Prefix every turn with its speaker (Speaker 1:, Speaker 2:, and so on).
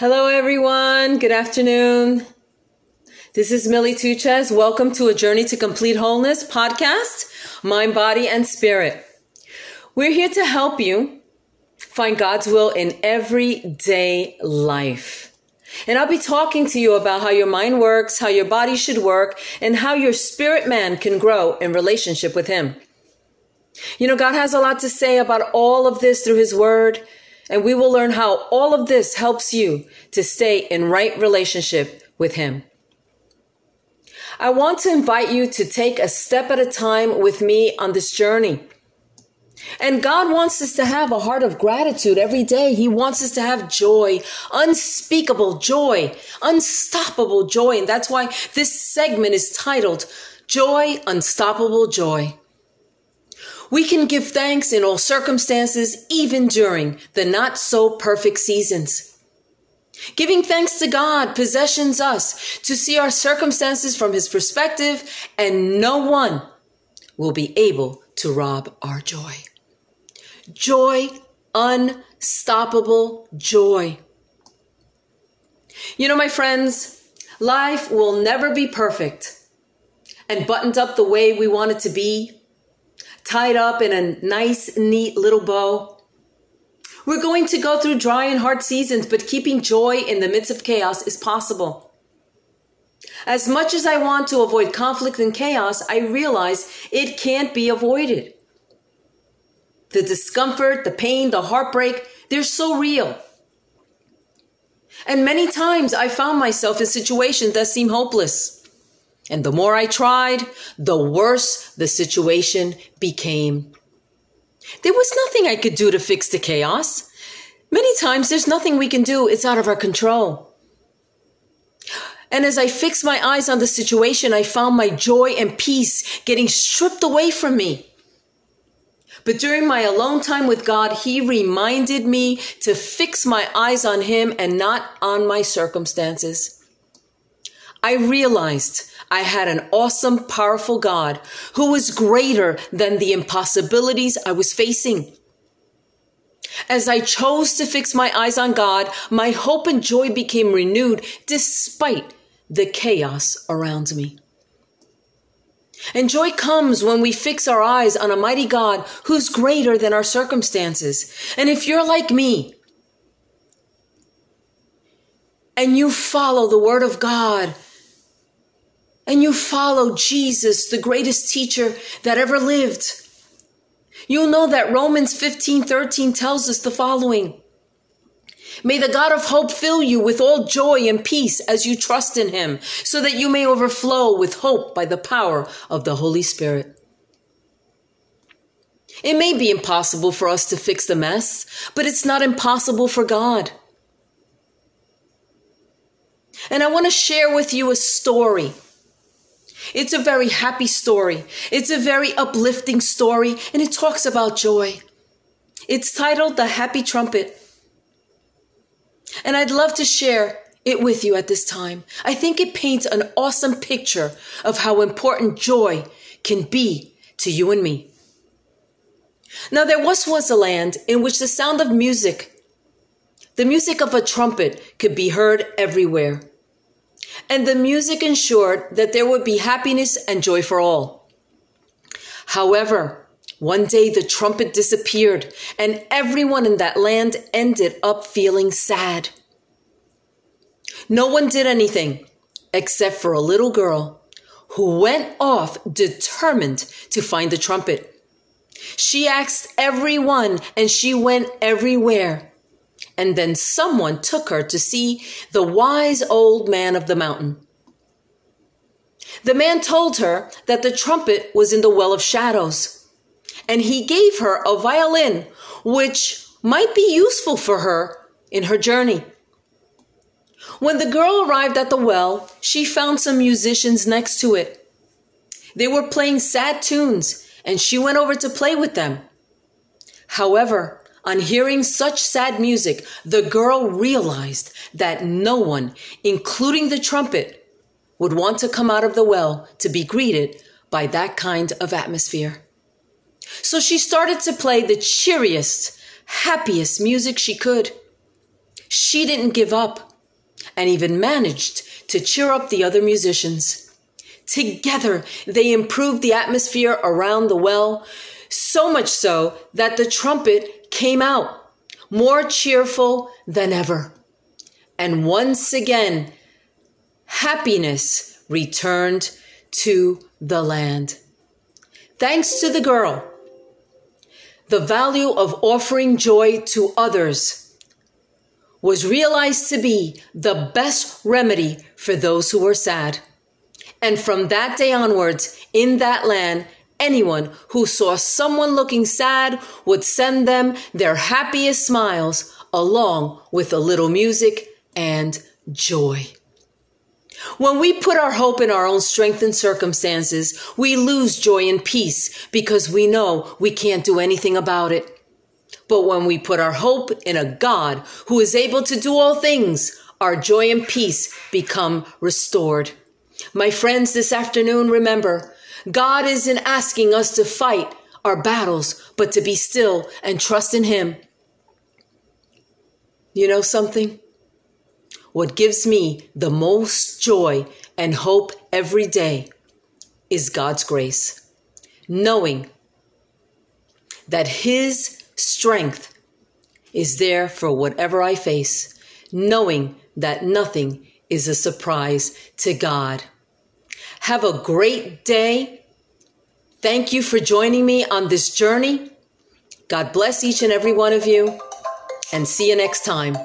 Speaker 1: Hello, everyone. Good afternoon. This is Millie Tuches. Welcome to a Journey to Complete Wholeness podcast, Mind, Body, and Spirit. We're here to help you find God's will in everyday life. And I'll be talking to you about how your mind works, how your body should work, and how your spirit man can grow in relationship with Him. You know, God has a lot to say about all of this through His Word. And we will learn how all of this helps you to stay in right relationship with Him. I want to invite you to take a step at a time with me on this journey. And God wants us to have a heart of gratitude every day. He wants us to have joy, unspeakable joy, unstoppable joy. And that's why this segment is titled Joy, Unstoppable Joy. We can give thanks in all circumstances, even during the not so perfect seasons. Giving thanks to God possessions us to see our circumstances from His perspective, and no one will be able to rob our joy. Joy, unstoppable joy. You know, my friends, life will never be perfect and buttoned up the way we want it to be tied up in a nice, neat little bow. We're going to go through dry and hard seasons, but keeping joy in the midst of chaos is possible. As much as I want to avoid conflict and chaos, I realize it can't be avoided. The discomfort, the pain, the heartbreak, they're so real. And many times I found myself in situations that seem hopeless. And the more I tried, the worse the situation became. There was nothing I could do to fix the chaos. Many times there's nothing we can do. It's out of our control. And as I fixed my eyes on the situation, I found my joy and peace getting stripped away from me. But during my alone time with God, He reminded me to fix my eyes on Him and not on my circumstances. I realized I had an awesome, powerful God who was greater than the impossibilities I was facing. As I chose to fix my eyes on God, my hope and joy became renewed despite the chaos around me. And joy comes when we fix our eyes on a mighty God who's greater than our circumstances. And if you're like me, and you follow the word of God and you follow Jesus, the greatest teacher that ever lived, you'll know that Romans 15 13 tells us the following. May the God of hope fill you with all joy and peace as you trust in him, so that you may overflow with hope by the power of the Holy Spirit. It may be impossible for us to fix the mess, but it's not impossible for God. And I want to share with you a story it's a very happy story. It's a very uplifting story, and it talks about joy. It's titled The Happy Trumpet. And I'd love to share it with you at this time. I think it paints an awesome picture of how important joy can be to you and me. Now, there was once a land in which the sound of music, the music of a trumpet, could be heard everywhere and the music ensured that there would be happiness and joy for all. However, one day the trumpet disappeared and everyone in that land ended up feeling sad. No one did anything except for a little girl who went off determined to find the trumpet. She asked everyone and she went everywhere and then someone took her to see the wise old man of the mountain. The man told her that the trumpet was in the well of shadows, and he gave her a violin, which might be useful for her in her journey. When the girl arrived at the well, she found some musicians next to it. They were playing sad tunes, and she went over to play with them. However, on hearing such sad music, the girl realized that no one, including the trumpet, would want to come out of the well to be greeted by that kind of atmosphere. So she started to play the cheeriest, happiest music she could. She didn't give up. and even managed to cheer up the other musicians. Together, they improved the atmosphere around the well, so much so that the trumpet came out more cheerful than ever. And once again, happiness returned to the land. Thanks to the girl, the value of offering joy to others was realized to be the best remedy for those who were sad. And from that day onwards, in that land, anyone who saw someone looking sad would send them their happiest smiles along with a little music and joy. When we put our hope in our own strength and circumstances, we lose joy and peace because we know we can't do anything about it. But when we put our hope in a God who is able to do all things, our joy and peace become restored. My friends, this afternoon, remember, God isn't asking us to fight our battles, but to be still and trust in Him. You know something? What gives me the most joy and hope every day is God's grace. Knowing that His strength is there for whatever I face, knowing that nothing is a surprise to God. Have a great day. Thank you for joining me on this journey. God bless each and every one of you, and see you next time.